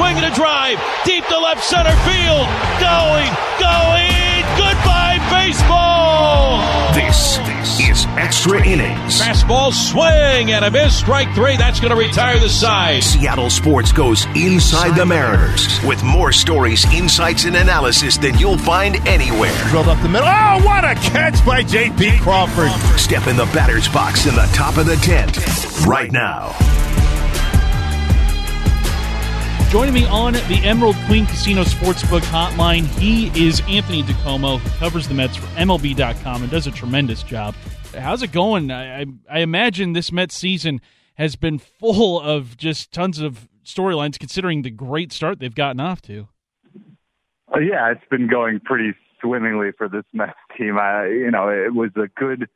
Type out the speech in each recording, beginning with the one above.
swing and a drive. Deep to left center field. Going, going. Goodbye, baseball. This, this is Extra Innings. Fastball swing and a miss. Strike three. That's going to retire the side. Seattle Sports goes inside the Mariners with more stories, insights, and analysis than you'll find anywhere. Drilled up the middle. Oh, what a catch by J.P. Crawford. Step in the batter's box in the top of the tent right now. Joining me on the Emerald Queen Casino Sportsbook hotline, he is Anthony DiComo, who covers the Mets for MLB.com and does a tremendous job. How's it going? I, I imagine this Mets season has been full of just tons of storylines, considering the great start they've gotten off to. Uh, yeah, it's been going pretty swimmingly for this Mets team. I, you know, it was a good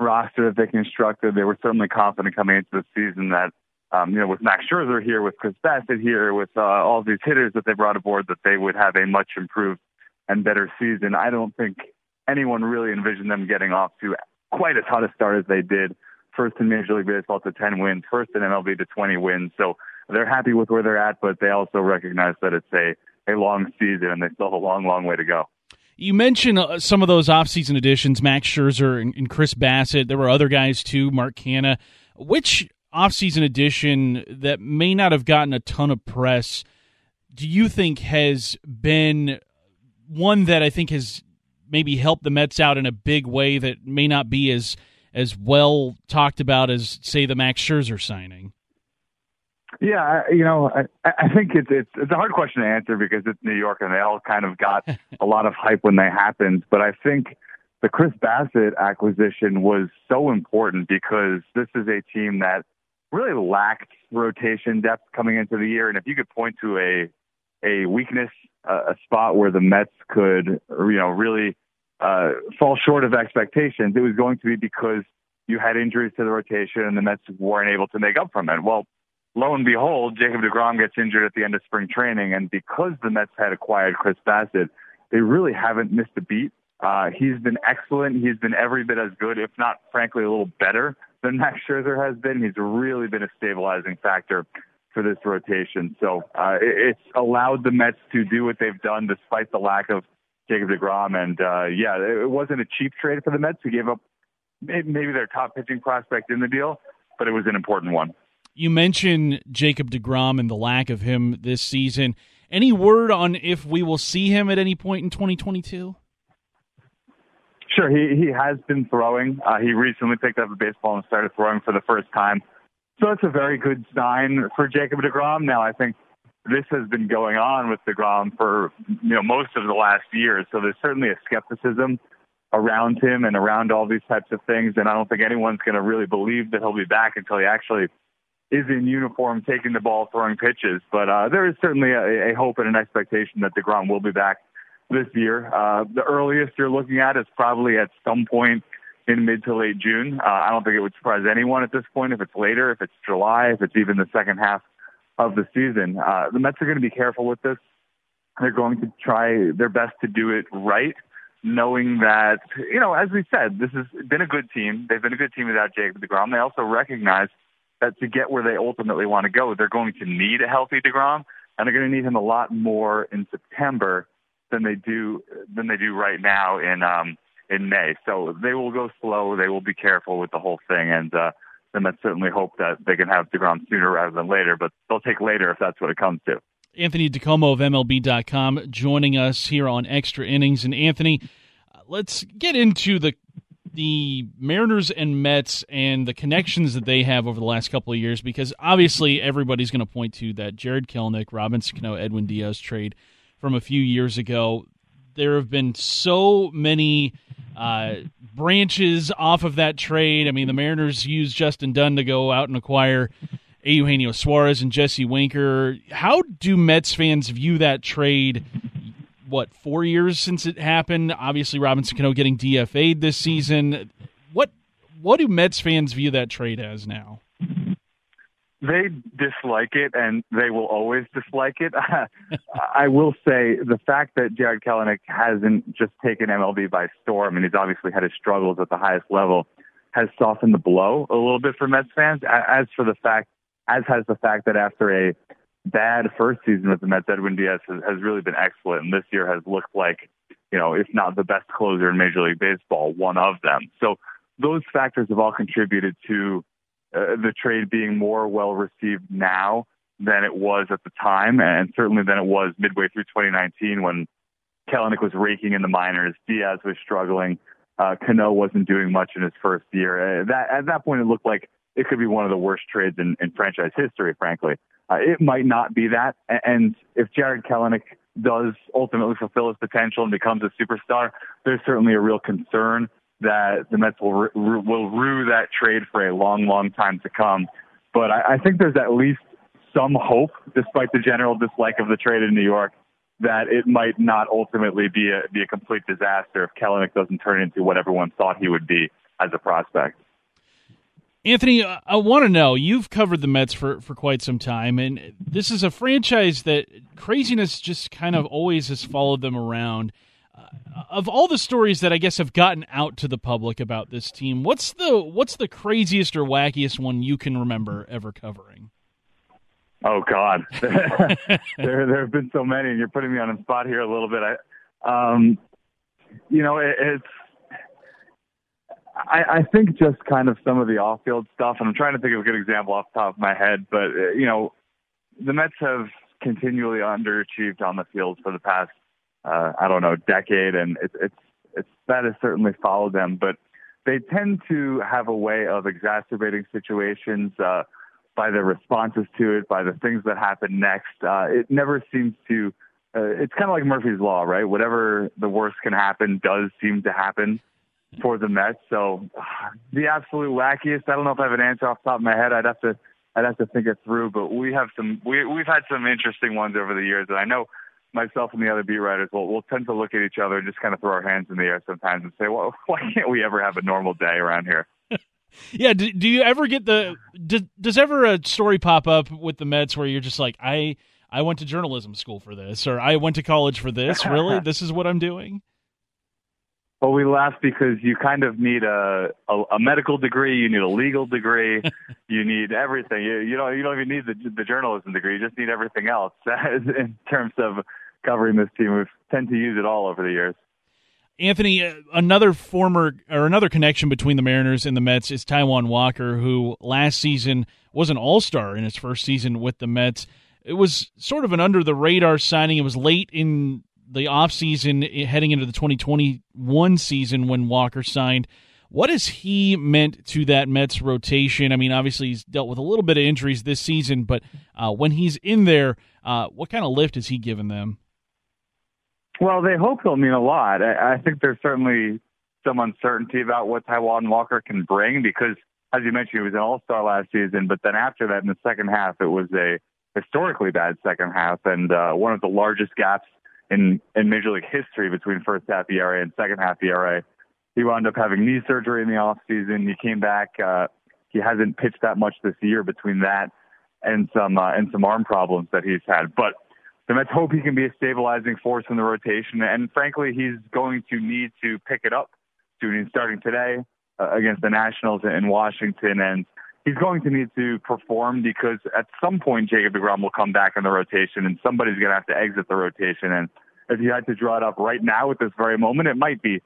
roster that they constructed. They were certainly confident coming into the season that um, you know, with Max Scherzer here, with Chris Bassitt here, with uh, all these hitters that they brought aboard, that they would have a much improved and better season. I don't think anyone really envisioned them getting off to quite as hot a start as they did. First in Major League Baseball to 10 wins, first in MLB to 20 wins. So they're happy with where they're at, but they also recognize that it's a, a long season and they still have a long, long way to go. You mentioned uh, some of those offseason additions, Max Scherzer and, and Chris Bassitt. There were other guys too, Mark Canha. Which offseason edition that may not have gotten a ton of press do you think has been one that I think has maybe helped the Mets out in a big way that may not be as as well talked about as say the Max Scherzer signing? Yeah, you know, I, I think it's, it's it's a hard question to answer because it's New York and they all kind of got a lot of hype when they happened. But I think the Chris Bassitt acquisition was so important because this is a team that really lacked rotation depth coming into the year. And if you could point to a a weakness, uh, a spot where the Mets could, you know, really uh, fall short of expectations, it was going to be because you had injuries to the rotation and the Mets weren't able to make up from it. Well, lo and behold, Jacob DeGrom gets injured at the end of spring training, and because the Mets had acquired Chris Bassitt, they really haven't missed a beat. Uh, he's been excellent. He's been every bit as good, if not, frankly, a little better than Max Scherzer has been. He's really been a stabilizing factor for this rotation. So uh, it's allowed the Mets to do what they've done despite the lack of Jacob DeGrom. And uh, yeah, it wasn't a cheap trade for the Mets. who gave up maybe their top pitching prospect in the deal, but it was an important one. You mentioned Jacob DeGrom and the lack of him this season. Any word on if we will see him at any point in 2022? Sure, he he has been throwing. Uh, he recently picked up a baseball and started throwing for the first time, so it's a very good sign for Jacob Degrom. Now, I think this has been going on with Degrom for you know most of the last year, so there's certainly a skepticism around him and around all these types of things, and I don't think anyone's going to really believe that he'll be back until he actually is in uniform, taking the ball, throwing pitches. But uh, there is certainly a, a hope and an expectation that Degrom will be back this year. Uh, the earliest you're looking at is probably at some point in mid to late June. Uh, I don't think it would surprise anyone at this point if it's later, if it's July, if it's even the second half of the season. Uh, the Mets are going to be careful with this. They're going to try their best to do it right, knowing that, you know, as we said, this has been a good team. They've been a good team without Jacob DeGrom. They also recognize that to get where they ultimately want to go, they're going to need a healthy DeGrom, and they're going to need him a lot more in September than they do than they do right now in um, in May. So they will go slow. They will be careful with the whole thing, and uh, then certainly hope that they can have Degrom sooner rather than later. But they'll take later if that's what it comes to. Anthony DiComo of MLB.com joining us here on Extra Innings, and Anthony, let's get into the the Mariners and Mets and the connections that they have over the last couple of years, because obviously everybody's going to point to that Jarred Kelenic, Robinson Cano, Edwin Diaz trade from a few years ago. There have been so many uh, branches off of that trade. I mean, the Mariners used Justin Dunn to go out and acquire Eugenio Suarez and Jesse Winker. How do Mets fans view that trade? What four years since it happened? Obviously, Robinson Cano getting DFA'd this season. What what do Mets fans view that trade as now? They dislike it and they will always dislike it. I will say the fact that Jarred Kelenic hasn't just taken MLB by storm and he's obviously had his struggles at the highest level has softened the blow a little bit for Mets fans. As for the fact, as has the fact that after a bad first season with the Mets, Edwin Diaz has, has really been excellent, and this year has looked like, you know, if not the best closer in Major League Baseball, one of them. So those factors have all contributed to uh, the trade being more well received now than it was at the time, and certainly than it was midway through 2019 when Kelenic was raking in the minors, Diaz was struggling, uh, Cano wasn't doing much in his first year. Uh, that at that point, it looked like it could be one of the worst trades in, in franchise history, frankly. Uh, it might not be that. And if Jarred Kelenic does ultimately fulfill his potential and becomes a superstar, there's certainly a real concern that the Mets will will rue that trade for a long, long time to come. But I, I think there's at least some hope, despite the general dislike of the trade in New York, that it might not ultimately be a be a complete disaster if Kelenic doesn't turn into what everyone thought he would be as a prospect. Anthony, I want to know you've covered the Mets for, for quite some time, and this is a franchise that craziness just kind of always has followed them around. Uh, of all the stories that I guess have gotten out to the public about this team, what's the what's the craziest or wackiest one you can remember ever covering? Oh God, there there have been so many, and you're putting me on the spot here a little bit. I, um, you know, it, it's I, I think just kind of some of the off-field stuff, and I'm trying to think of a good example off the top of my head, but uh, you know, the Mets have continually underachieved on the field for the past, uh, I don't know, decade, and it's it's it's that has certainly followed them, but they tend to have a way of exacerbating situations uh, by their responses to it, by the things that happen next. Uh, it never seems to. Uh, it's kind of like Murphy's law, right? Whatever the worst can happen does seem to happen for the Mets. So the absolute wackiest. I don't know if I have an answer off the top of my head. I'd have to I'd have to think it through. But we have some we we've had some interesting ones over the years, and I know myself and the other beat writers will will tend to look at each other and just kind of throw our hands in the air sometimes and say, well, why can't we ever have a normal day around here? yeah. Do, do you ever get the do, does ever a story pop up with the Mets where you're just like I. I went to journalism school for this, or I went to college for this. Really, this is what I'm doing. Well, we laugh because you kind of need a, a, a medical degree, you need a legal degree, you need everything. You, you don't you don't even need the the journalism degree. You just need everything else in terms of covering this team. We've tend to use it all over the years. Anthony, uh, another former or another connection between the Mariners and the Mets is Taijuan Walker, who last season was an All Star in his first season with the Mets. It was sort of an under the radar signing. It was late in the offseason eh, heading into the 2021 season when Walker signed. What has he meant to that Mets rotation? I mean, obviously he's dealt with a little bit of injuries this season, but uh, when he's in there, uh, what kind of lift has he given them? Well, they hope he'll mean a lot. I, I think there's certainly some uncertainty about what Taijuan Walker can bring because, as you mentioned, he was an All Star last season, but then after that, in the second half, it was a historically bad second half and uh, one of the largest gaps in in Major League history between first half ERA and second half ERA. He wound up having knee surgery in the off season. He came back. Uh, he hasn't pitched that much this year between that and some uh, and some arm problems that he's had. But the Mets hope he can be a stabilizing force in the rotation. And frankly, he's going to need to pick it up. Starting today uh, against the Nationals in Washington, and he's going to need to perform because at some point Jacob DeGrom will come back in the rotation, and somebody's going to have to exit the rotation. And if you had to draw it up right now at this very moment, it might be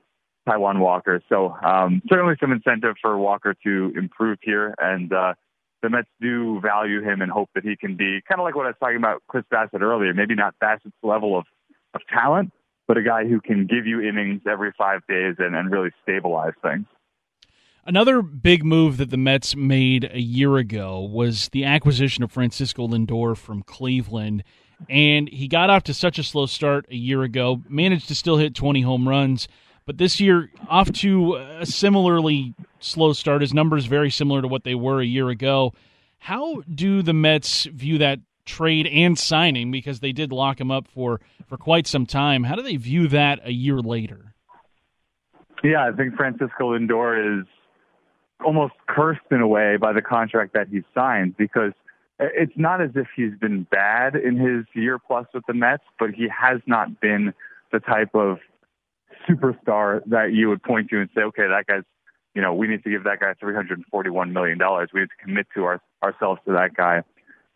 Taijuan Walker. So um, certainly some incentive for Walker to improve here, and uh, the Mets do value him and hope that he can be kind of like what I was talking about Chris Bassitt earlier. Maybe not Bassitt's level of of talent, but a guy who can give you innings every five days and, and really stabilize things. Another big move that the Mets made a year ago was the acquisition of Francisco Lindor from Cleveland. And he got off to such a slow start a year ago, managed to still hit 20 home runs, but this year off to a similarly slow start. His numbers very similar to what they were a year ago. How do the Mets view that trade and signing because they did lock him up for for quite some time? How do they view that a year later? Yeah, I think Francisco Lindor is almost cursed in a way by the contract that he signed because it's not as if he's been bad in his year plus with the Mets, but he has not been the type of superstar that you would point to and say, okay, that guy's, you know, we need to give that guy $341 million. We need to commit to our, ourselves to that guy.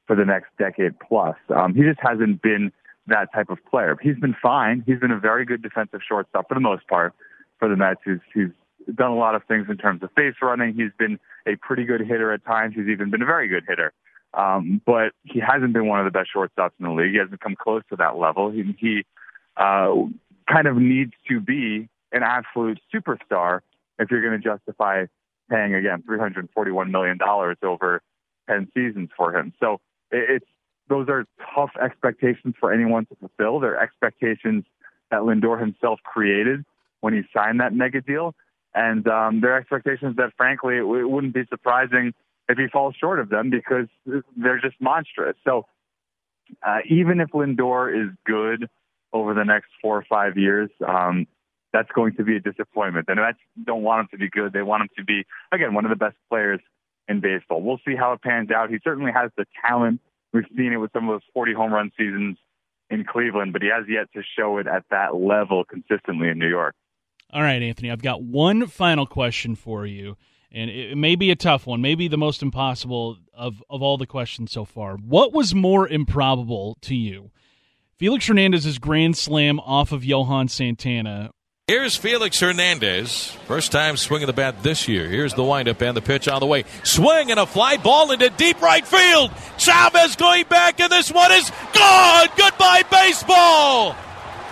for the next decade plus. Um, he just hasn't been that type of player. He's been fine. He's been a very good defensive shortstop for the most part for the Mets. He's, he's done a lot of things in terms of base running. He's been a pretty good hitter at times. He's even been a very good hitter. Um, but he hasn't been one of the best shortstops in the league. He hasn't come close to that level. He, he uh, kind of needs to be an absolute superstar if you're going to justify paying again 341 million dollars over 10 seasons for him. So it's those are tough expectations for anyone to fulfill. They're expectations that Lindor himself created when he signed that mega deal, and um, they're expectations that, frankly, it, wouldn't be surprising if he falls short of them because they're just monstrous. So uh, even if Lindor is good over the next four or five years, um, that's going to be a disappointment. And Mets don't want him to be good. They want him to be, again, one of the best players in baseball. We'll see how it pans out. He certainly has the talent. We've seen it with some of those 40 home run seasons in Cleveland, but he has yet to show it at that level consistently in New York. All right, Anthony, I've got one final question for you, and it may be a tough one, maybe the most impossible of, of all the questions so far. What was more improbable to you? Felix Hernandez's grand slam off of Johan Santana Here's Felix Hernandez. First time swinging the bat this year. Here's the windup and the pitch on the way. Swing and a fly ball into deep right field. Chavez going back, and this one is gone. Goodbye, baseball.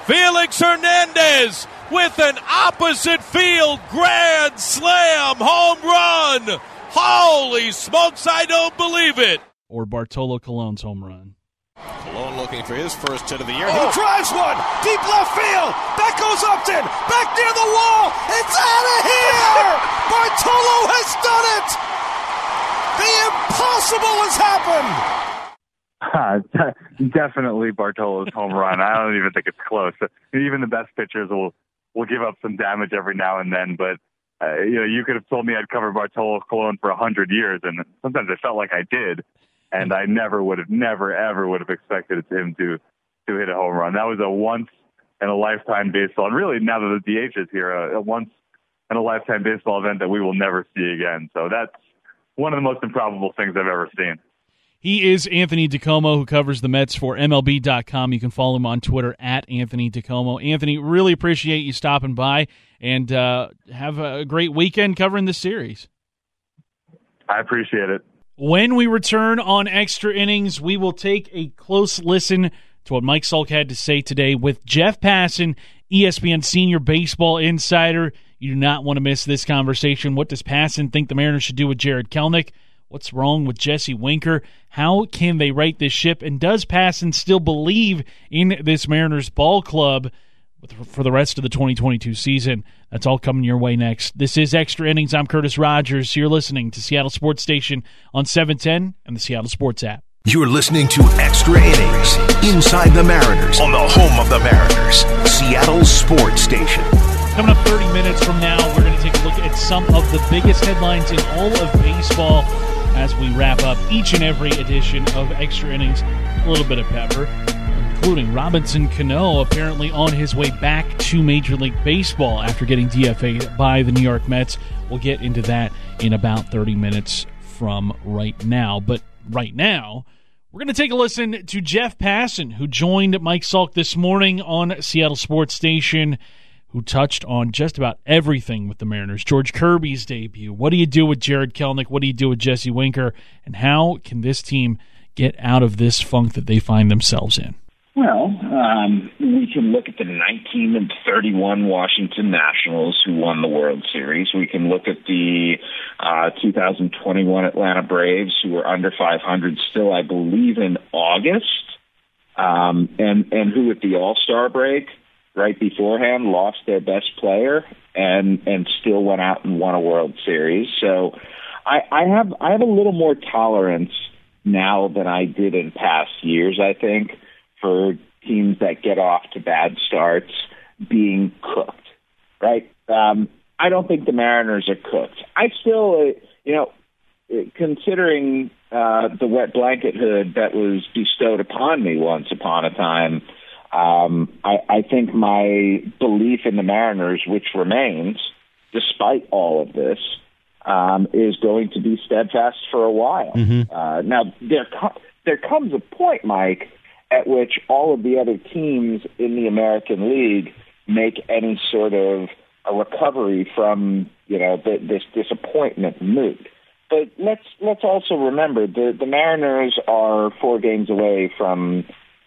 Felix Hernandez with an opposite field grand slam home run. Holy smokes, I don't believe it. Or Bartolo Colon's home run. Colon looking for his first hit of the year. Oh. He drives one deep left field. That goes Upton. Back near the wall. It's out of here. Bartolo has done it. The impossible has happened. Uh, definitely Bartolo's home run. I don't even think it's close. Even the best pitchers will will give up some damage every now and then, but uh, you know, you could have told me I'd cover Bartolo Colon for a hundred years, and sometimes I felt like I did and I never would have, never ever would have expected him to to hit a home run. That was a once in a lifetime baseball, and really now that the DH is here, a, a once in a lifetime baseball event that we will never see again. So that's one of the most improbable things I've ever seen. He is Anthony DiComo, who covers the Mets for MLB.com. You can follow him on Twitter at Anthony DiComo. Anthony, really appreciate you stopping by and uh, have a great weekend covering this series. I appreciate it. When we return on extra innings, we will take a close listen to what Mike Salk had to say today with Jeff Passan, ESPN senior baseball insider. You do not want to miss this conversation. What does Passan think the Mariners should do with Jarred Kelenic? What's wrong with Jesse Winker? How can they right this ship? And does Passan still believe in this Mariners ball club for the rest of the 2022 season? That's all coming your way next. This is Extra Innings. I'm Curtis Rogers. You're listening to Seattle Sports Station on 710 and the Seattle Sports app. You're listening to Extra Innings Inside the Mariners on the home of the Mariners, Seattle Sports Station. Coming up 30 minutes from now, we're going to take a look at some of the biggest headlines in all of baseball as we wrap up each and every edition of Extra Innings. A little bit of pepper including Robinson Cano apparently on his way back to Major League Baseball after getting DFA by the New York Mets. We'll get into that in about 30 minutes from right now. But right now, we're going to take a listen to Jeff Passan, who joined Mike Salk this morning on Seattle Sports Station, who touched on just about everything with the Mariners. George Kirby's debut. What do you do with Jarred Kelenic? What do you do with Jesse Winker? And how can this team get out of this funk that they find themselves in? Well, um, we can look at the 19 and 31 Washington Nationals who won the World Series. We can look at the uh, 2021 Atlanta Braves who were under 500 still, I believe, in August, um, and and who at the All Star break right beforehand lost their best player and and still went out and won a World Series. So I, I have I have a little more tolerance now than I did in past years. I think for teams that get off to bad starts being cooked, right? Um, I don't think the Mariners are cooked. I still, uh, you know, considering uh, the wet blanket hood that was bestowed upon me once upon a time, um, I, I think my belief in the Mariners, which remains despite all of this, um, is going to be steadfast for a while. Mm-hmm. Uh, now, they're there comes a point, Mike, at which all of the other teams in the American League make any sort of a recovery from you know the, this disappointment mood. But let's let's also remember the the Mariners are four games away from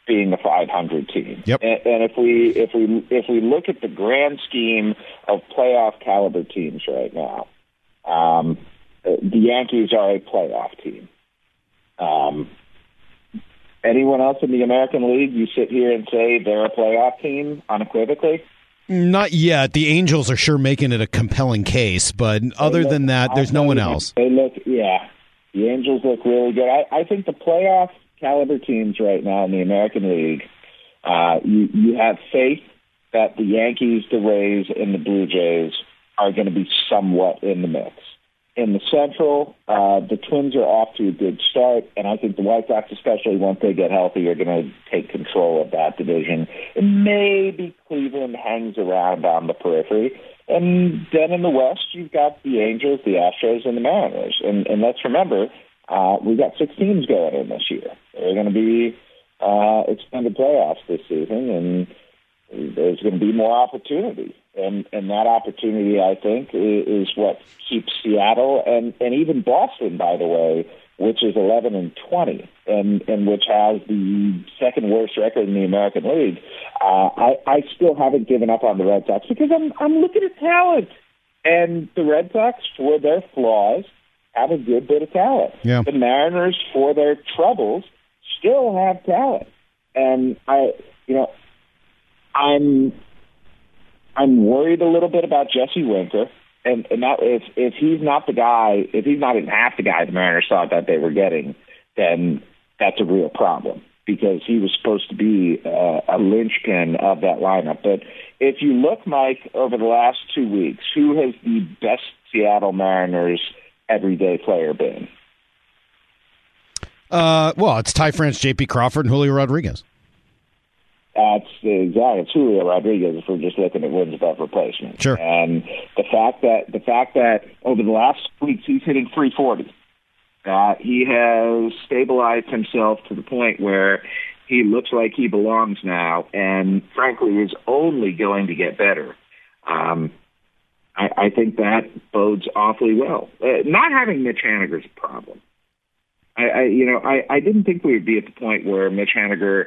being a 500 team. Yep. And, and if we if we if we look at the grand scheme of playoff caliber teams right now, um, the Yankees are a playoff team. Um, anyone else in the American League, you sit here and say they're a playoff team unequivocally. Not yet. The Angels are sure making it a compelling case, but other look- than that, there's no one else. They look, yeah. The Angels look really good. I, I think the playoff caliber teams right now in the American League, uh, you you have faith that the Yankees, the Rays, and the Blue Jays are going to be somewhat in the mix. In the Central, uh, the Twins are off to a good start, and I think the White Sox, especially once they get healthy, are going to take control of that division. And maybe Cleveland hangs around on the periphery. And then in the West, you've got the Angels, the Astros, and the Mariners. And, and let's remember, uh, we've got six teams going in this year. They're going to be uh, extended playoffs this season, and there's going to be more opportunity. And, and that opportunity, I think, is, is what keeps Seattle and, and even Boston, by the way, which is 11 and 20, and, and which has the second worst record in the American League. Uh, I, I still haven't given up on the Red Sox because I'm, I'm looking at talent. And the Red Sox, for their flaws, have a good bit of talent. Yeah. The Mariners, for their troubles, still have talent. And I, you know, I'm I'm worried a little bit about Jesse Winker, and and that if if he's not the guy, if he's not even half the guy the Mariners thought that they were getting, then that's a real problem because he was supposed to be uh, a linchpin of that lineup. But if you look, Mike, over the last two weeks, who has the best Seattle Mariners everyday player been? Uh, well, it's Ty France, J.P. Crawford, and Julio Rodriguez. That's exactly it's Julio Rodriguez if we're just looking at wins above replacement. Sure. And the fact that the fact that over the last weeks he's hitting 340, uh, he has stabilized himself to the point where he looks like he belongs now, and frankly is only going to get better. Um, I, I think that bodes awfully well. Uh, not having Mitch Haniger is a problem. I, I you know I, I didn't think we would be at the point where Mitch Haniger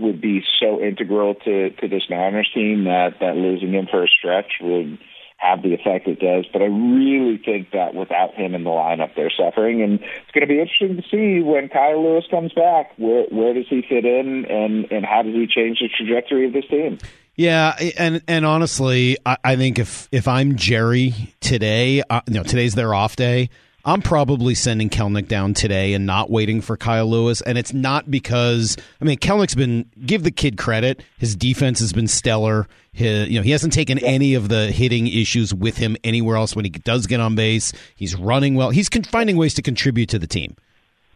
would be so integral to, to this Mariners team that, that losing him for a stretch would have the effect it does. But I really think that without him in the lineup, they're suffering. And it's going to be interesting to see when Kyle Lewis comes back, where, where does he fit in and, and how does he change the trajectory of this team? Yeah, and and honestly, I, I think if if I'm Jerry today, uh, you know, today's their off day. I'm probably sending Kelenic down today and not waiting for Kyle Lewis. And it's not because I mean Kelenic's been give the kid credit. His defense has been stellar. His, you know he hasn't taken any of the hitting issues with him anywhere else. When he does get on base, he's running well. He's con- finding ways to contribute to the team.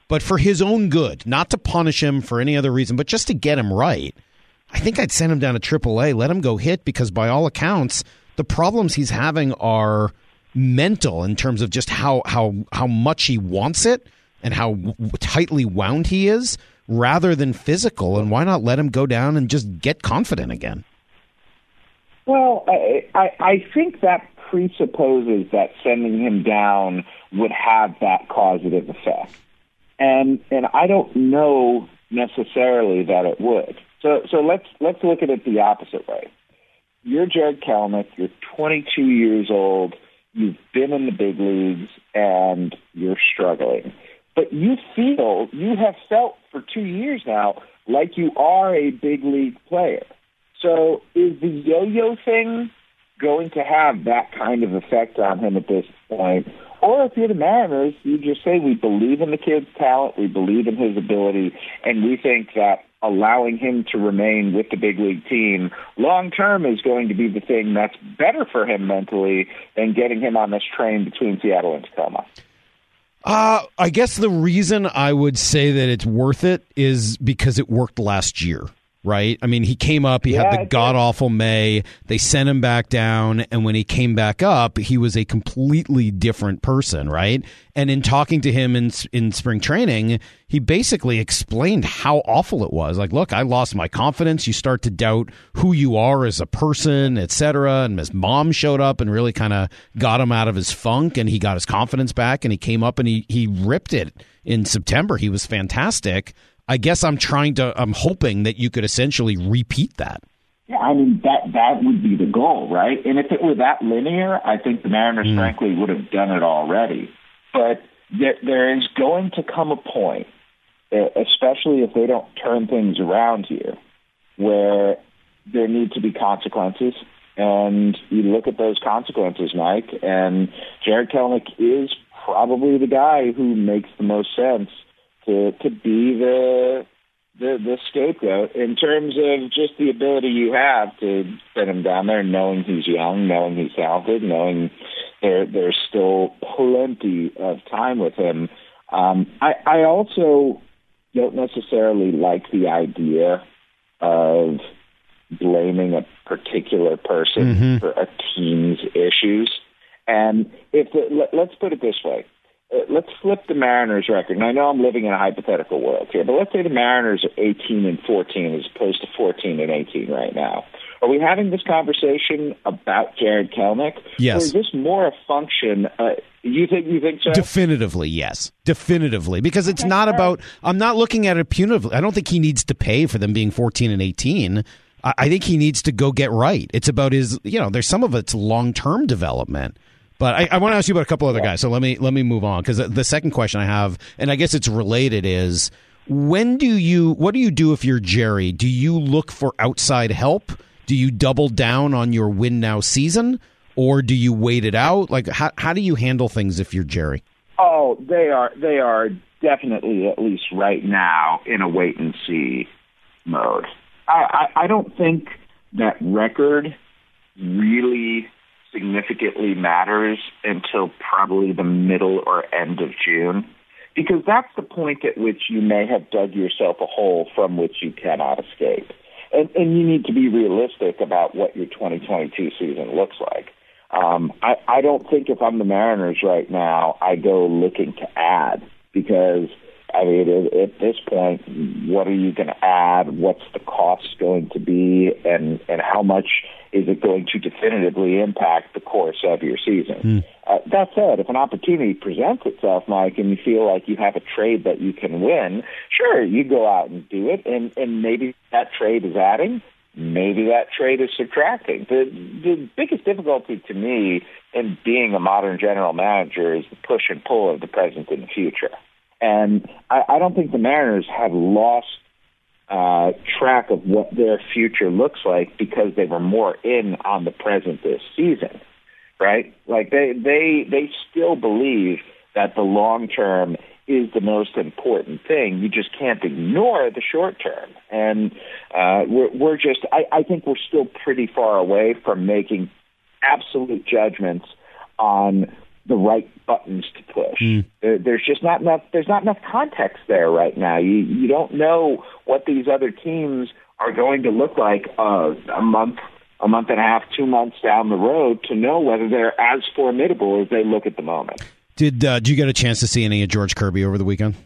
But for his own good, not to punish him for any other reason, but just to get him right, I think I'd send him down to AAA. Let him go hit because by all accounts, the problems he's having are mental in terms of just how how how much he wants it and how tightly wound he is rather than physical and why not let him go down and just get confident again Well, I, I, I think that presupposes that sending him down would have that causative effect, and and I don't know necessarily that it would. So so let's let's look at it the opposite way. You're Jarred Kelenic. You're 22 years old. You've been in the big leagues and you're struggling, but you feel you have felt for two years now like you are a big league player. So is the yo-yo thing going to have that kind of effect on him at this point? Or if you're the Mariners, you just say we believe in the kid's talent, we believe in his ability, and we think that allowing him to remain with the big league team long term is going to be the thing that's better for him mentally than getting him on this train between Seattle and Tacoma. uh, I guess the reason I would say that it's worth it is because it worked last year. Right? I mean, he came up, he Yeah, had the god awful May. They sent him back down, and when he came back up, he was a completely different person, right? And in talking to him in in spring training, he basically explained how awful it was. Like, look, I lost my confidence. You start to doubt who you are as a person, etc. And his mom showed up and really kind of got him out of his funk, and he got his confidence back, and he came up and he he ripped it in September. He was fantastic. I guess I'm trying to. I'm hoping that you could essentially repeat that. Yeah, I mean that that would be the goal, right? And if it were that linear, I think the Mariners, mm. frankly, would have done it already. But there, there is going to come a point, especially if they don't turn things around here, where there need to be consequences. And you look at those consequences, Mike, and Jarred Kelenic is probably the guy who makes the most sense to to be the the the scapegoat in terms of just the ability you have to send him down there, knowing he's young, knowing he's talented, knowing there there's still plenty of time with him. Um, I, I also don't necessarily like the idea of blaming a particular person for a team's issues. And if the, let, let's put it this way, let's flip the Mariners record. And I know I'm living in a hypothetical world here, but let's say the Mariners are 18 and 14 as opposed to 14 and 18 right now. Are we having this conversation about Jarred Kelenic? Yes. Or is this more a function? Uh, you think you think so? Definitively, yes. Definitively. Because it's not about, I'm not looking at it punitively. I don't think he needs to pay for them being 14 and 18. I, I think he needs to go get right. It's about his, you know, there's some of it's long term development. But I, I want to ask you about a couple other guys. So let me let me move on because the second question I have, and I guess it's related, is when do you what do you do if you're Jerry? Do you look for outside help? Do you double down on your win now season, or do you wait it out? Like how how do you handle things if you're Jerry? Oh, they are they are definitely at least right now in a wait and see mode. I, I, I don't think that record really significantly matters until probably the middle or end of June. Because that's the point at which you may have dug yourself a hole from which you cannot escape. And, and you need to be realistic about what your 2022 season looks like. Um, I, I don't think if I'm the Mariners right now, I go looking to add because I mean, at, at this point, what are you going to add? What's the cost going to be, and and how much is it going to definitively impact the course of your season? Uh, that said, if an opportunity presents itself, Mike, and you feel like you have a trade that you can win, sure, you go out and do it, and and maybe that trade is adding, maybe that trade is subtracting. The the biggest difficulty to me in being a modern general manager is the push and pull of the present and the future. And I, I don't think the Mariners have lost uh, track of what their future looks like because they were more in on the present this season, right? Like they they they still believe that the long term is the most important thing. You just can't ignore the short term, and uh, we're we're just I, I think we're still pretty far away from making absolute judgments on the right buttons to push. There, there's just not enough. There's not enough context there right now. You you don't know what these other teams are going to look like uh, a month, a month and a half, two months down the road to know whether they're as formidable as they look at the moment. Did uh, did you get a chance to see any of George Kirby over the weekend?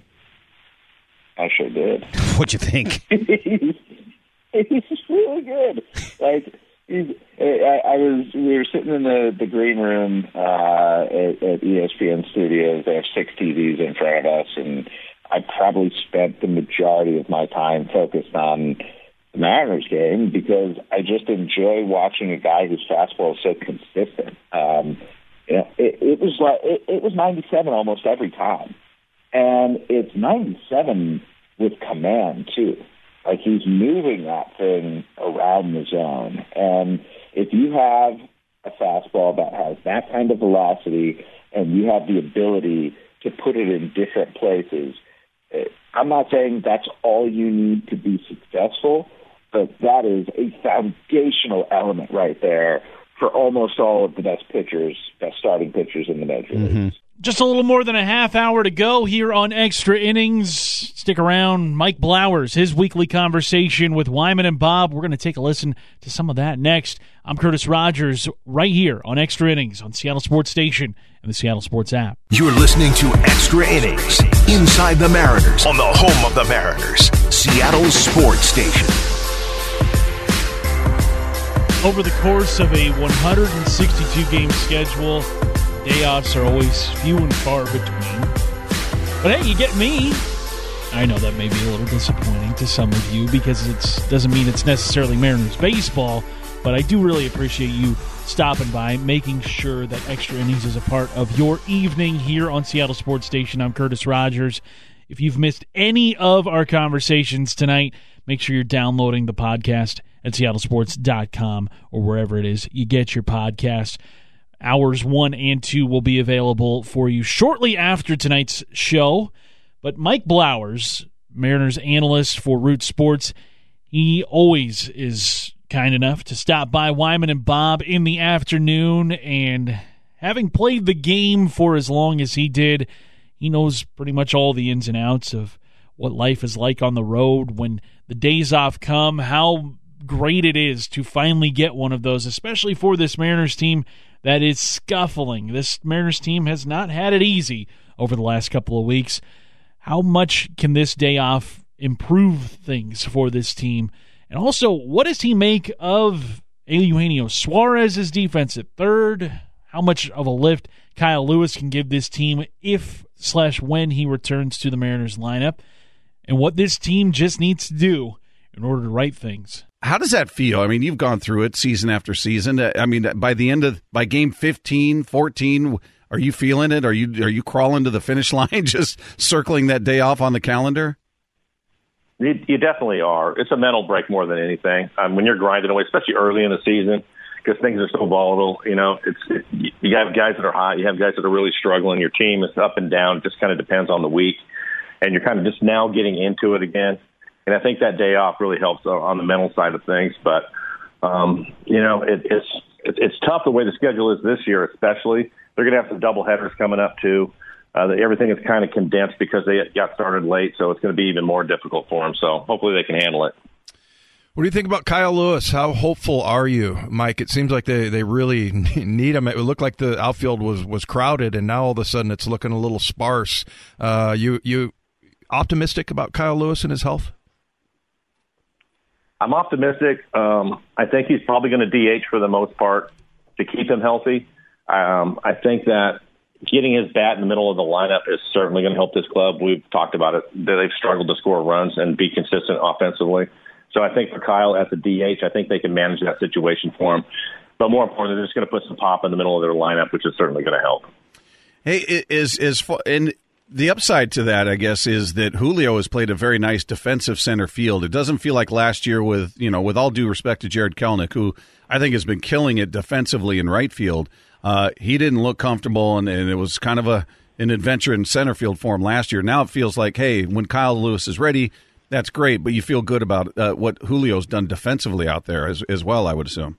I sure did. What'd you think? he's, really good. Like I, was, we were sitting in the the green room uh, at, at ESPN Studios. They have six TVs in front of us, and I probably spent the majority of my time focused on the Mariners game because I just enjoy watching a guy whose fastball is so consistent. Um, you know, it, it was like it, it was 97 almost every time, and it's 97 with command too. Like he's moving that thing around the zone, and if you have a fastball that has that kind of velocity, and you have the ability to put it in different places, eh, I'm not saying that's all you need to be successful, but that is a foundational element right there for almost all of the best pitchers, best starting pitchers in the major leagues. Just a little more than a half hour to go here on Extra Innings. Stick around. Mike Blowers, his weekly conversation with Wyman and Bob. We're going to take a listen to some of that next. I'm Curtis Rogers, right here on Extra Innings on Seattle Sports Station and the Seattle Sports app. You're listening to Extra Innings Inside the Mariners on the home of the Mariners, Seattle Sports Station. Over the course of a 162 game schedule, day are always few and far between. But hey, you get me. I know that may be a little disappointing to some of you because it doesn't mean it's necessarily Mariners baseball, but I do really appreciate you stopping by, making sure that Extra Innings is a part of your evening here on Seattle Sports Station. I'm Curtis Rogers. If you've missed any of our conversations tonight, make sure you're downloading the podcast at seattlesports.com or wherever it is you get your podcasts. Hours one and two will be available for you shortly after tonight's show. But Mike Blowers, Mariners analyst for Root Sports, he always is kind enough to stop by Wyman and Bob in the afternoon. And having played the game for as long as he did, he knows pretty much all the ins and outs of what life is like on the road when the days off come, how great it is to finally get one of those, especially for this Mariners team that is scuffling. This Mariners team has not had it easy over the last couple of weeks. How much can this day off improve things for this team? And also, what does he make of Eugenio Suarez's defense at third? How much of a lift Kyle Lewis can give this team if slash when he returns to the Mariners lineup? And what this team just needs to do in order to right things. How does that feel? I mean, you've gone through it season after season. I mean, by the end of by game 15, 14, are you feeling it? Are you are you crawling to the finish line just circling that day off on the calendar? You, you definitely are. It's a mental break more than anything. Um, when you're grinding away, especially early in the season, because things are so volatile. You know, it's it, you have guys that are hot, you have guys that are really struggling. Your team is up and down. It just kind of depends on the week, and you're kind of just now getting into it again. And I think that day off really helps on the mental side of things. But um, you know, it, it's it, it's tough the way the schedule is this year, especially. They're going to have some double headers coming up too. Uh, everything is kind of condensed because they got started late, so it's going to be even more difficult for them. So hopefully they can handle it. What do you think about Kyle Lewis? How hopeful are you, Mike? It seems like they, they really need him. It looked like the outfield was, was crowded, and now all of a sudden it's looking a little sparse. Uh, you you optimistic about Kyle Lewis and his health? I'm optimistic. Um, I think he's probably going to DH for the most part to keep him healthy. Um, I think that getting his bat in the middle of the lineup is certainly going to help this club. We've talked about it. They've struggled to score runs and be consistent offensively. So I think for Kyle at the DH, I think they can manage that situation for him. But more importantly, they're just going to put some pop in the middle of their lineup, which is certainly going to help. Hey, is is and the upside to that, I guess, is that Julio has played a very nice defensive center field. It doesn't feel like last year with, you know, with all due respect to Jarred Kelenic, who I think has been killing it defensively in right field. Uh, he didn't look comfortable, and, and, it was kind of a an adventure in center field for him last year. Now it feels like, hey, when Kyle Lewis is ready, that's great, but you feel good about uh, what Julio's done defensively out there as, as well, I would assume.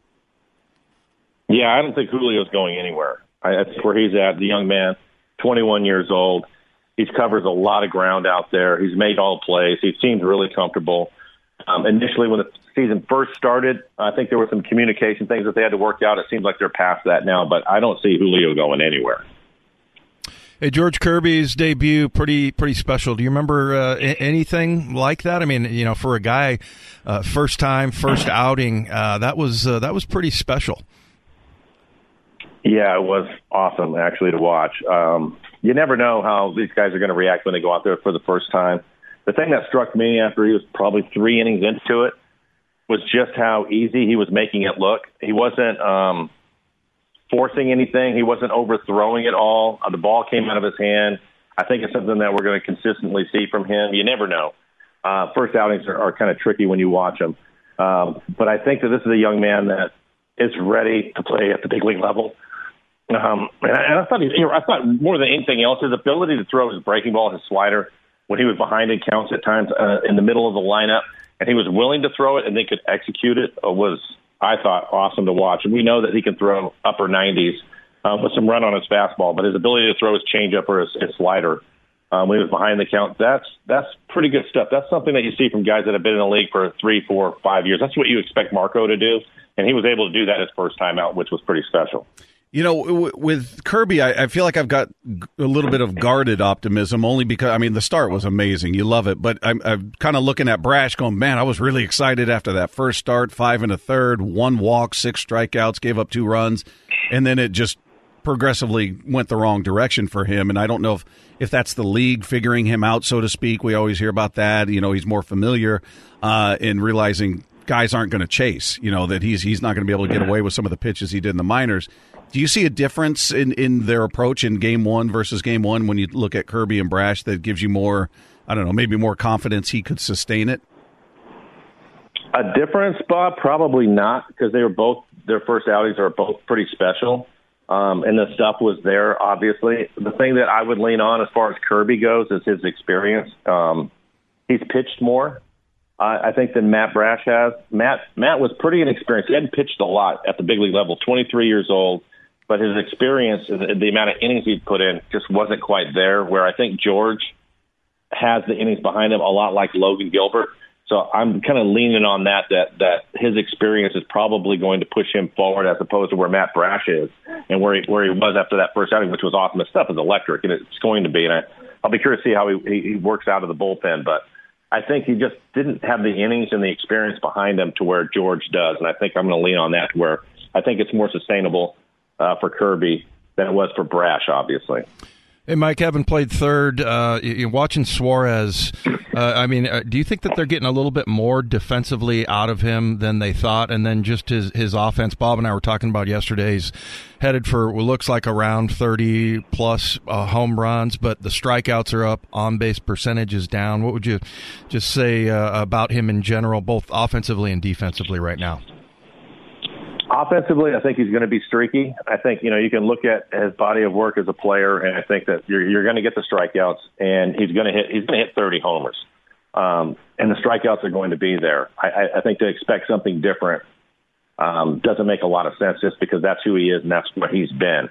Yeah, I don't think Julio's going anywhere. I, that's where he's at, the young man, 21 years old he covers a lot of ground out there. He's made all plays. He seems really comfortable. Um, initially, when the season first started, I think there were some communication things that they had to work out. It seems like they're past that now, but I don't see Julio going anywhere. Hey, George Kirby's debut, pretty pretty special. Do you remember uh, anything like that? I mean, you know, for a guy, uh, first time, first outing, uh, that was uh, that was pretty special. Yeah, it was awesome actually to watch. Um, you never know how these guys are going to react when they go out there for the first time. The thing that struck me after he was probably three innings into it was just how easy he was making it look. He wasn't um, forcing anything. He wasn't overthrowing it all. Uh, the ball came out of his hand. I think it's something that we're going to consistently see from him. You never know. Uh, first outings are, are kind of tricky when you watch them. Um, but I think that this is a young man that is ready to play at the big league level. Um, and, I, and I thought, he, you know, I thought more than anything else, his ability to throw his breaking ball, his slider, when he was behind in counts at times uh, in the middle of the lineup, and he was willing to throw it and they could execute it uh, was, I thought, awesome to watch. And we know that he can throw upper 90s uh, with some run on his fastball, but his ability to throw his changeup or his, his slider um, when he was behind the count, that's that's pretty good stuff. That's something that you see from guys that have been in the league for three, four, five years. That's what you expect Marco to do, and he was able to do that his first time out, which was pretty special. You know, w- with Kirby, I, I, feel like I've got a little bit of guarded optimism, only because I mean the start was amazing, you love it, but I'm, I'm kind of looking at Brash, going, man, I was really excited after that first start, five and a third, one walk, six strikeouts, gave up two runs, and then it just progressively went the wrong direction for him. And I don't know if if that's the league figuring him out, so to speak. We always hear about that. You know, he's more familiar uh, in realizing guys aren't going to chase. You know that he's he's not going to be able to get away with some of the pitches he did in the minors. Do you see a difference in, in their approach in game one versus game one when you look at Kirby and Brash that gives you more, I don't know, maybe more confidence he could sustain it? A difference, Bob? Probably not, because they were both their first outings are both pretty special, um, and the stuff was there. Obviously, the thing that I would lean on as far as Kirby goes is his experience. Um, he's pitched more, uh, I think, than Matt Brash has. Matt Matt was pretty inexperienced. He hadn't pitched a lot at the big league level. Twenty three years old but his experience, the amount of innings he'd put in, just wasn't quite there. Where I think George has the innings behind him, a lot like Logan Gilbert. So I'm kind of leaning on that that that his experience is probably going to push him forward as opposed to where Matt Brash is and where he where he was after that first outing, which was awesome. His stuff is electric, and it's going to be. And I, I'll be curious to see how he, he works out of the bullpen, but. I think he just didn't have the innings and the experience behind him to where George does, and I think I'm going to lean on that. Where I think it's more sustainable uh, for Kirby than it was for Brash, obviously. Hey, Mike, having played third, uh, you're watching Suarez. Uh, I mean, uh, do you think that they're getting a little bit more defensively out of him than they thought? And then just his, his offense, Bob and I were talking about yesterday's headed for what looks like around 30 plus uh, home runs, but the strikeouts are up, on base percentage is down. What would you just say uh, about him in general, both offensively and defensively right now? Offensively, I think he's going to be streaky. I think you know you can look at his body of work as a player, and I think that you're, you're going to get the strikeouts, and he's going to hit he's going to hit 30 homers, um, and the strikeouts are going to be there. I, I think to expect something different um, doesn't make a lot of sense, just because that's who he is and that's what he's been.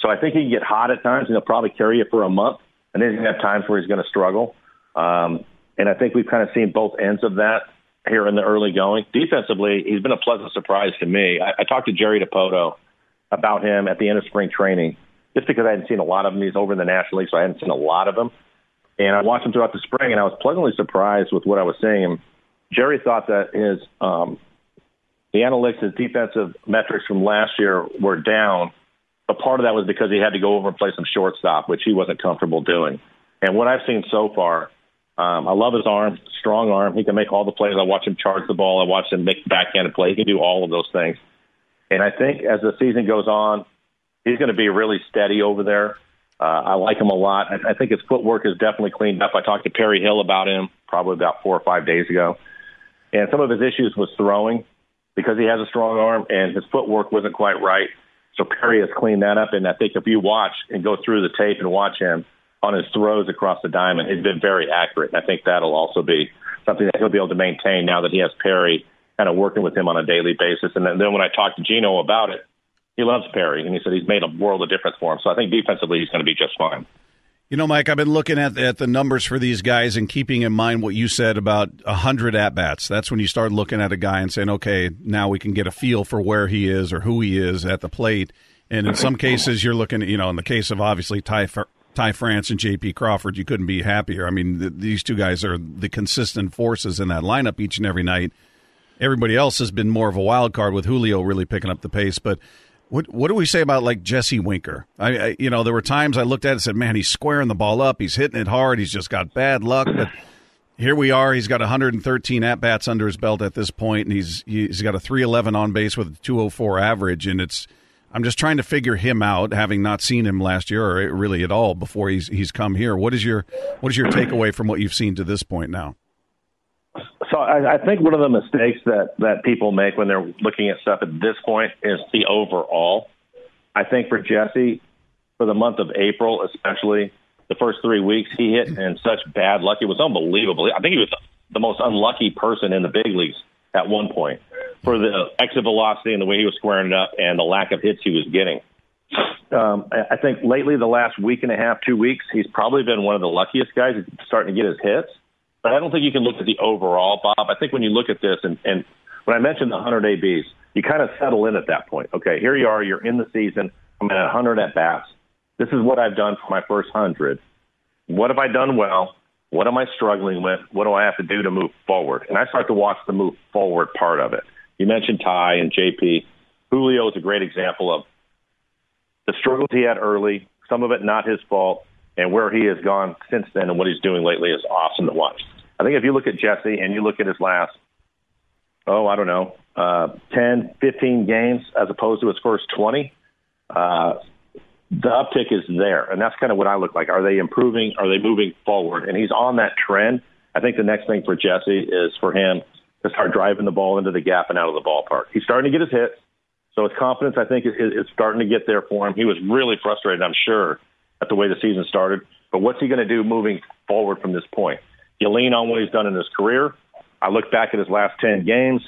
So I think he can get hot at times, and he'll probably carry it for a month, and then he's going to have times where he's going to struggle. Um, and I think we've kind of seen both ends of that here in the early going. Defensively, he's been a pleasant surprise to me. I, I talked to Jerry Dipoto about him at the end of spring training, just because I hadn't seen a lot of him. He's over in the National League, so I hadn't seen a lot of him. And I watched him throughout the spring, and I was pleasantly surprised with what I was seeing. Jerry thought that his um, the analytics, his defensive metrics from last year were down, but part of that was because he had to go over and play some shortstop, which he wasn't comfortable doing. And what I've seen so far, um, I love his arm, strong arm. He can make all the plays. I watch him charge the ball. I watch him make backhanded play. He can do all of those things. And I think as the season goes on, he's going to be really steady over there. Uh, I like him a lot. I, I think his footwork is definitely cleaned up. I talked to Perry Hill about him probably about four or five days ago. And some of his issues was throwing because he has a strong arm and his footwork wasn't quite right. So Perry has cleaned that up. And I think if you watch and go through the tape and watch him, on his throws across the diamond has been very accurate. And I think that'll also be something that he'll be able to maintain now that he has Perry kind of working with him on a daily basis. And then, then when I talked to Geno about it, he loves Perry, and he said he's made a world of difference for him. So I think defensively he's going to be just fine. You know, Mike, I've been looking at at the numbers for these guys and keeping in mind what you said about hundred at bats. That's when you start looking at a guy and saying, okay, now we can get a feel for where he is or who he is at the plate. And in some cases, you're looking at, you know, in the case of obviously Ty Ty France and J.P. Crawford, you couldn't be happier. I mean, th- these two guys are the consistent forces in that lineup each and every night. Everybody else has been more of a wild card with Julio really picking up the pace. But what what do we say about like Jesse Winker? I, I you know there were times I looked at it and said, man, he's squaring the ball up, he's hitting it hard, he's just got bad luck, but. Here we are. He's got 113 at bats under his belt at this point, and he's he's got a 311 on base with a 204 average, and it's I'm just trying to figure him out, having not seen him last year or really at all before he's he's come here. What is your what is your takeaway from what you've seen to this point now? So I, I think one of the mistakes that that people make when they're looking at stuff at this point is the overall. I think for Jesse, for the month of April, especially the first three weeks, he hit in such bad luck. It was unbelievable. I think he was the most unlucky person in the big leagues at one point for the exit velocity and the way he was squaring it up and the lack of hits he was getting. Um, I think lately, the last week and a half, two weeks, he's probably been one of the luckiest guys starting to get his hits. But I don't think you can look at the overall, Bob. I think when you look at this, and, and when I mentioned the 100 ABs, you kind of settle in at that point. Okay, here you are. You're in the season. I'm at 100 at bats. This is what I've done for my first 100. What have I done well? What am I struggling with? What do I have to do to move forward? And I start to watch the move forward part of it. You mentioned Ty and JP. Julio is a great example of the struggles he had early, some of it not his fault, and where he has gone since then and what he's doing lately is awesome to watch. I think if you look at Jesse and you look at his last, oh, I don't know, uh, 10, 15 games as opposed to his first 20, uh, the uptick is there. And that's kind of what I look like. Are they improving? Are they moving forward? And he's on that trend. I think the next thing for Jesse is for him to start driving the ball into the gap and out of the ballpark. He's starting to get his hits. So his confidence, I think, is, is starting to get there for him. He was really frustrated, I'm sure, at the way the season started. But what's he going to do moving forward from this point? You lean on what he's done in his career. I look back at his last 10 games,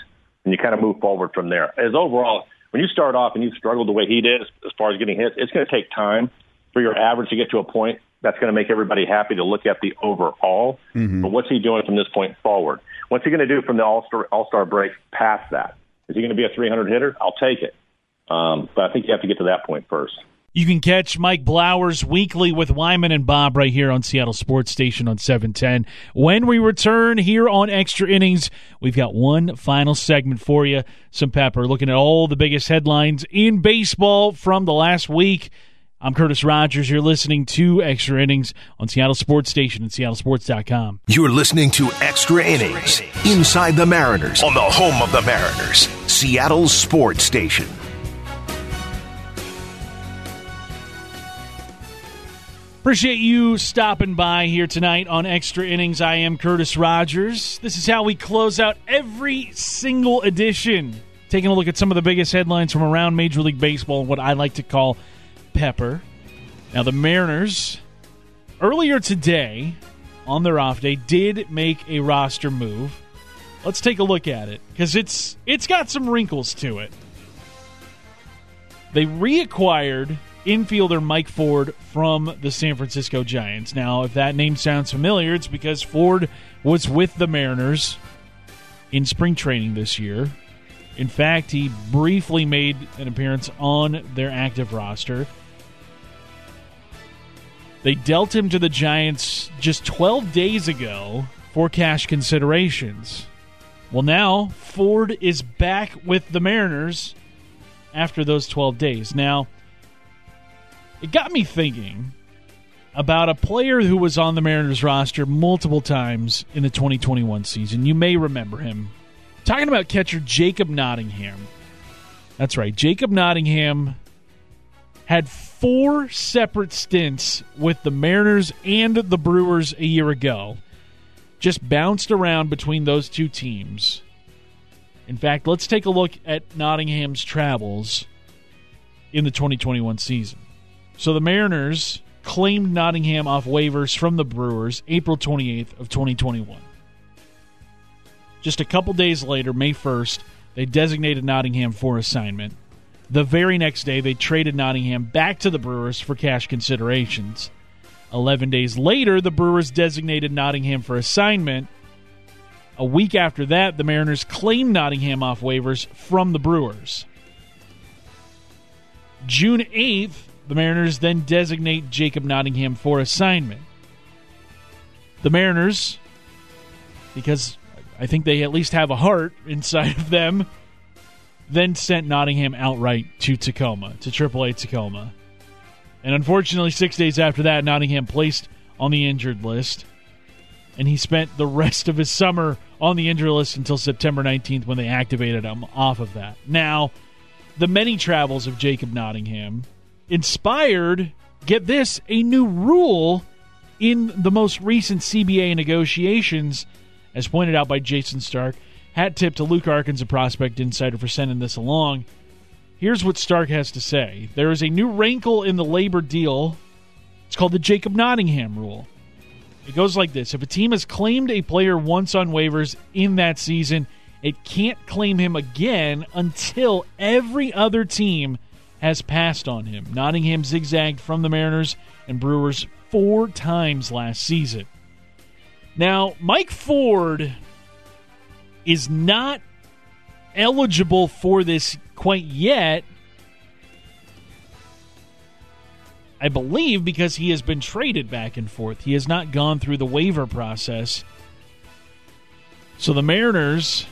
and you kind of move forward from there. As overall, when you start off and you struggle the way he did as far as getting hits, it's going to take time for your average to get to a point that's going to make everybody happy to look at the overall. Mm-hmm. But what's he doing from this point forward? What's he going to do from the All Star All Star break past that? Is he going to be a 300 hitter? I'll take it. Um, but I think you have to get to that point first. You can catch Mike Blowers weekly with Wyman and Bob right here on Seattle Sports Station on 710. When we return here on Extra Innings, we've got one final segment for you. Some pepper, looking at all the biggest headlines in baseball from the last week. I'm Curtis Rogers. You're listening to Extra Innings on Seattle Sports Station and seattlesports.com. You're listening to Extra Innings Inside the Mariners on the home of the Mariners, Seattle Sports Station. Appreciate you stopping by here tonight on Extra Innings. I am Curtis Rogers. This is how we close out every single edition. Taking a look at some of the biggest headlines from around Major League Baseball, what I like to call pepper. Now, the Mariners, earlier today, on their off day, did make a roster move. Let's take a look at it because it's it's got some wrinkles to it. They reacquired infielder Mike Ford from the San Francisco Giants. Now, if that name sounds familiar, it's because Ford was with the Mariners in spring training this year. In fact, he briefly made an appearance on their active roster. They dealt him to the Giants just 12 days ago for cash considerations. Well, now Ford is back with the Mariners after those 12 days. Now, it got me thinking about a player who was on the Mariners roster multiple times in the 2021 season. You may remember him. Talking about catcher Jacob Nottingham. That's right. Jacob Nottingham had four separate stints with the Mariners and the Brewers a year ago. Just bounced around between those two teams. In fact, let's take a look at Nottingham's travels in the 2021 season. So the Mariners claimed Nottingham off waivers from the Brewers April 28th of 2021. Just a couple days later, May 1st, they designated Nottingham for assignment. The very next day, they traded Nottingham back to the Brewers for cash considerations. 11 days later, the Brewers designated Nottingham for assignment. A week after that, the Mariners claimed Nottingham off waivers from the Brewers. June 8th, the Mariners then designate Jacob Nottingham for assignment. The Mariners, because I think they at least have a heart inside of them, then sent Nottingham outright to Tacoma, to AAA Tacoma. And unfortunately, six days after that, Nottingham placed on the injured list. And he spent the rest of his summer on the injured list until September 19th when they activated him off of that. Now, the many travels of Jacob Nottingham inspired, get this, a new rule in the most recent CBA negotiations, as pointed out by Jayson Stark. Hat tip to Luke Arkins, a prospect insider, for sending this along. Here's what Stark has to say There is a new wrinkle in the labor deal. It's called the Jacob Nottingham rule. It goes like this If a team has claimed a player once on waivers in that season, it can't claim him again until every other team has passed on him. Nottingham zigzagged from the Mariners and Brewers four times last season. Now, Mike Ford is not eligible for this quite yet. I believe because he has been traded back and forth. He has not gone through the waiver process. So the Mariners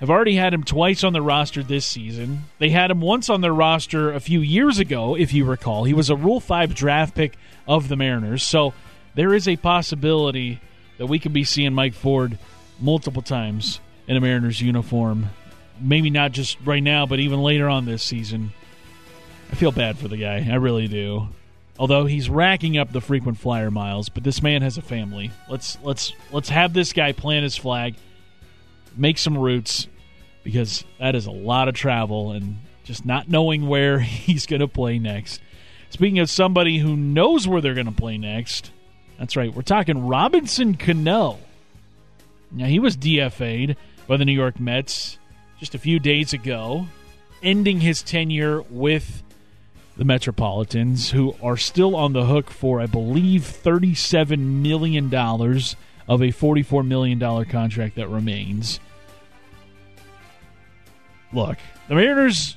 have already had him twice on the roster this season. They had him once on their roster a few years ago, if you recall. He was a Rule 5 draft pick of the Mariners. So there is a possibility that we could be seeing Mike Ford multiple times in a Mariners uniform. Maybe not just right now, but even later on this season. I feel bad for the guy. I really do. Although he's racking up the frequent flyer miles, but this man has a family. Let's let's let's have this guy plant his flag, make some roots, because that is a lot of travel and just not knowing where he's going to play next. Speaking of somebody who knows where they're going to play next, that's right. We're talking Robinson Cano. Now he was DFA'd by the New York Mets just a few days ago, ending his tenure with the Metropolitans, who are still on the hook for, I believe, $37 million of a $44 million contract that remains. Look, the Mariners,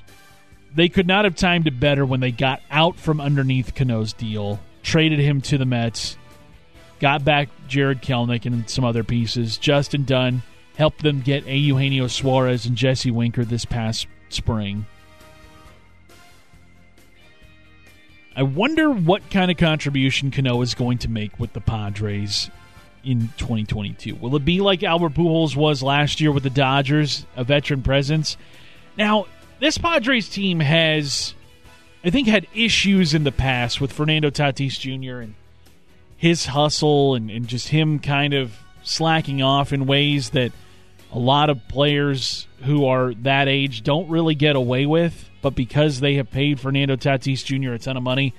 they could not have timed it better when they got out from underneath Cano's deal, traded him to the Mets, got back Jarred Kelenic and some other pieces. Justin Dunn helped them get a Eugenio Suarez and Jesse Winker this past spring. I wonder what kind of contribution Cano is going to make with the Padres in 2022. Will it be like Albert Pujols was last year with the Dodgers, a veteran presence? Now, this Padres team has, I think, had issues in the past with Fernando Tatis Jr. and his hustle and, and just him kind of slacking off in ways that a lot of players who are that age don't really get away with. But because they have paid Fernando Tatis Jr. a ton of money,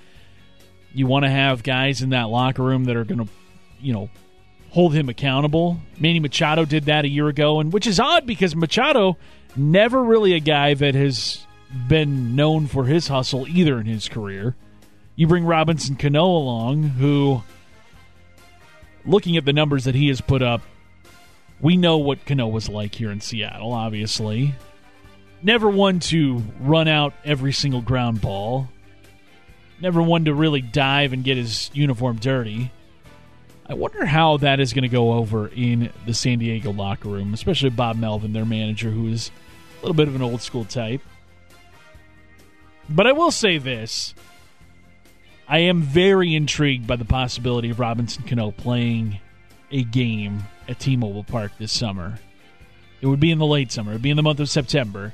you want to have guys in that locker room that are going to, you know, hold him accountable. Manny Machado did that a year ago, and which is odd because Machado never really a guy that has been known for his hustle either in his career. You bring Robinson Cano along, who, looking at the numbers that he has put up, we know what Cano was like here in Seattle, obviously. Never one to run out every single ground ball. Never one to really dive and get his uniform dirty. I wonder how that is going to go over in the San Diego locker room, especially Bob Melvin, their manager, who is a little bit of an old school type. But I will say this I am very intrigued by the possibility of Robinson Cano playing a game at T Mobile Park this summer. It would be in the late summer, it would be in the month of September.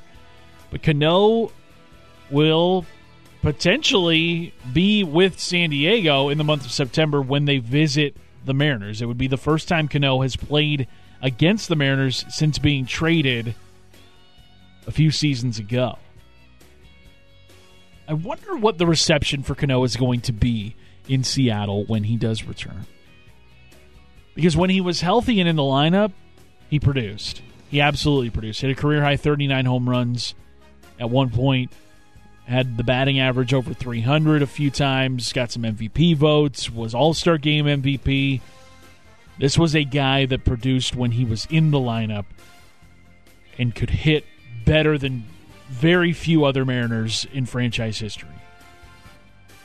But Cano will potentially be with San Diego in the month of September when they visit the Mariners. It would be the first time Cano has played against the Mariners since being traded a few seasons ago. I wonder what the reception for Cano is going to be in Seattle when he does return. Because when he was healthy and in the lineup, he produced. He absolutely produced. Hit a career high 39 home runs at one point. Had the batting average over 300 a few times. Got some MVP votes. Was All Star Game MVP. This was a guy that produced when he was in the lineup and could hit better than very few other Mariners in franchise history.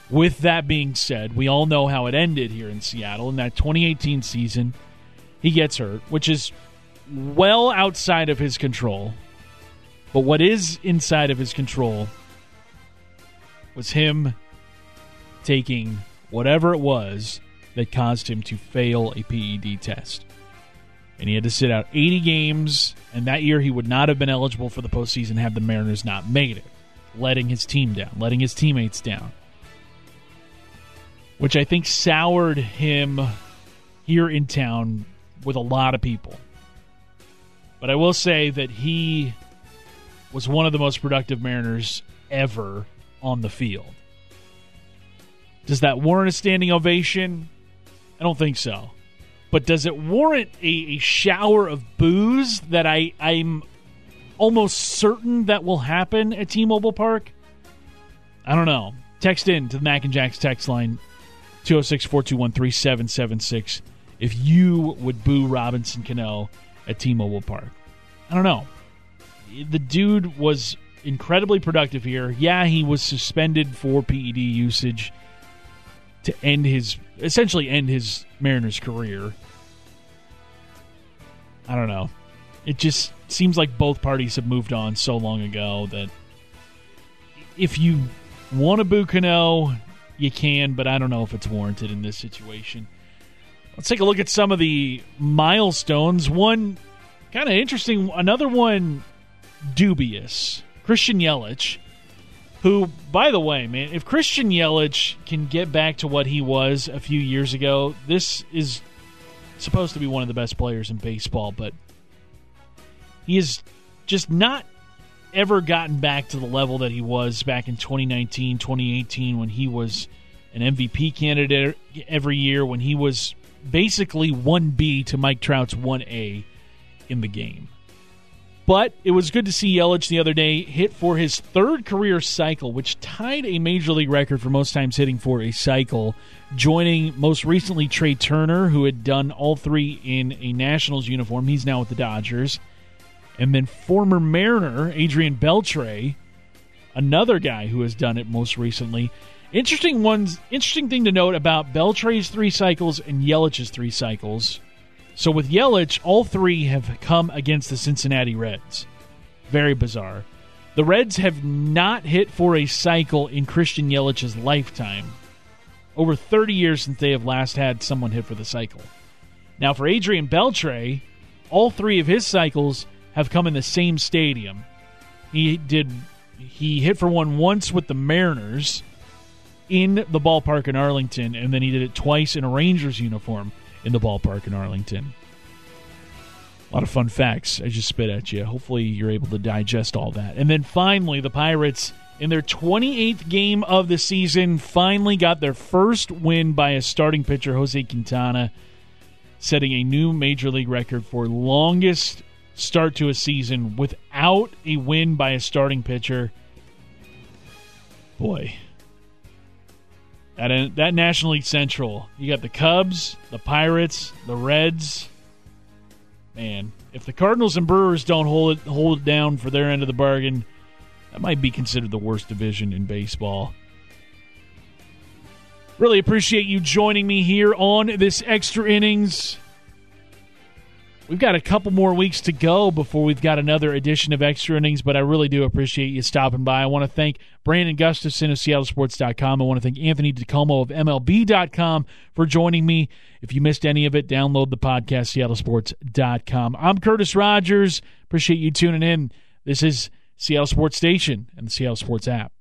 With that being said, we all know how it ended here in Seattle in that 2018 season. He gets hurt, which is well outside of his control. But what is inside of his control was him taking whatever it was that caused him to fail a PED test. And he had to sit out 80 games, and that year he would not have been eligible for the postseason had the Mariners not made it, letting his team down, letting his teammates down which I think soured him here in town with a lot of people. But I will say that he was one of the most productive Mariners ever on the field. Does that warrant a standing ovation? I don't think so. But does it warrant a, a shower of boos that I, I'm almost certain that will happen at T Mobile Park? I don't know. Text in to the Mac and Jacks text line 206 421 3776 if you would boo Robinson Cano at T Mobile Park. I don't know. The dude was incredibly productive here. Yeah, he was suspended for PED usage to end his essentially end his Mariners career. I don't know. It just seems like both parties have moved on so long ago that if you want to boo Cano, you can, but I don't know if it's warranted in this situation. Let's take a look at some of the milestones. One kind of interesting, another one dubious. Christian Yelich, who, by the way, man, if Christian Yelich can get back to what he was a few years ago, this is supposed to be one of the best players in baseball, but he has just not ever gotten back to the level that he was back in 2019, 2018 when he was an MVP candidate every year, when he was basically 1B to Mike Trout's 1A in the game. But it was good to see Yelich the other day hit for his third career cycle, which tied a major league record for most times hitting for a cycle, joining most recently Trea Turner, who had done all three in a Nationals uniform. He's now with the Dodgers. And then former Mariner Adrian Beltre, another guy who has done it most recently. Interesting ones. Interesting thing to note about Beltre's three cycles and Yelich's three cycles. So with Yelich, all three have come against the Cincinnati Reds. Very bizarre. The Reds have not hit for a cycle in Christian Yelich's lifetime. Over 30 years since they have last had someone hit for the cycle. Now for Adrian Beltre, all three of his cycles have come in the same stadium. He did he hit for one once with the Mariners in the ballpark in Arlington, and then he did it twice in a Rangers uniform in the ballpark in Arlington. A lot of fun facts I just spit at you. Hopefully, you're able to digest all that. And then finally, the Pirates, in their 28th game of the season, finally got their first win by a starting pitcher, Jose Quintana, setting a new major league record for longest start to a season without a win by a starting pitcher. Boy, that that National League Central, you got the Cubs, the Pirates, the Reds. Man, if the Cardinals and Brewers don't hold it hold it down for their end of the bargain, that might be considered the worst division in baseball. Really appreciate you joining me here on this extra innings. We've got a couple more weeks to go before we've got another edition of Extra Innings, but I really do appreciate you stopping by. I want to thank Brandon Gustafson of SeattleSports.com. I want to thank Anthony DiComo of MLB.com for joining me. If you missed any of it, download the podcast, SeattleSports.com. I'm Curtis Rogers. Appreciate you tuning in. This is Seattle Sports Station and the Seattle Sports app.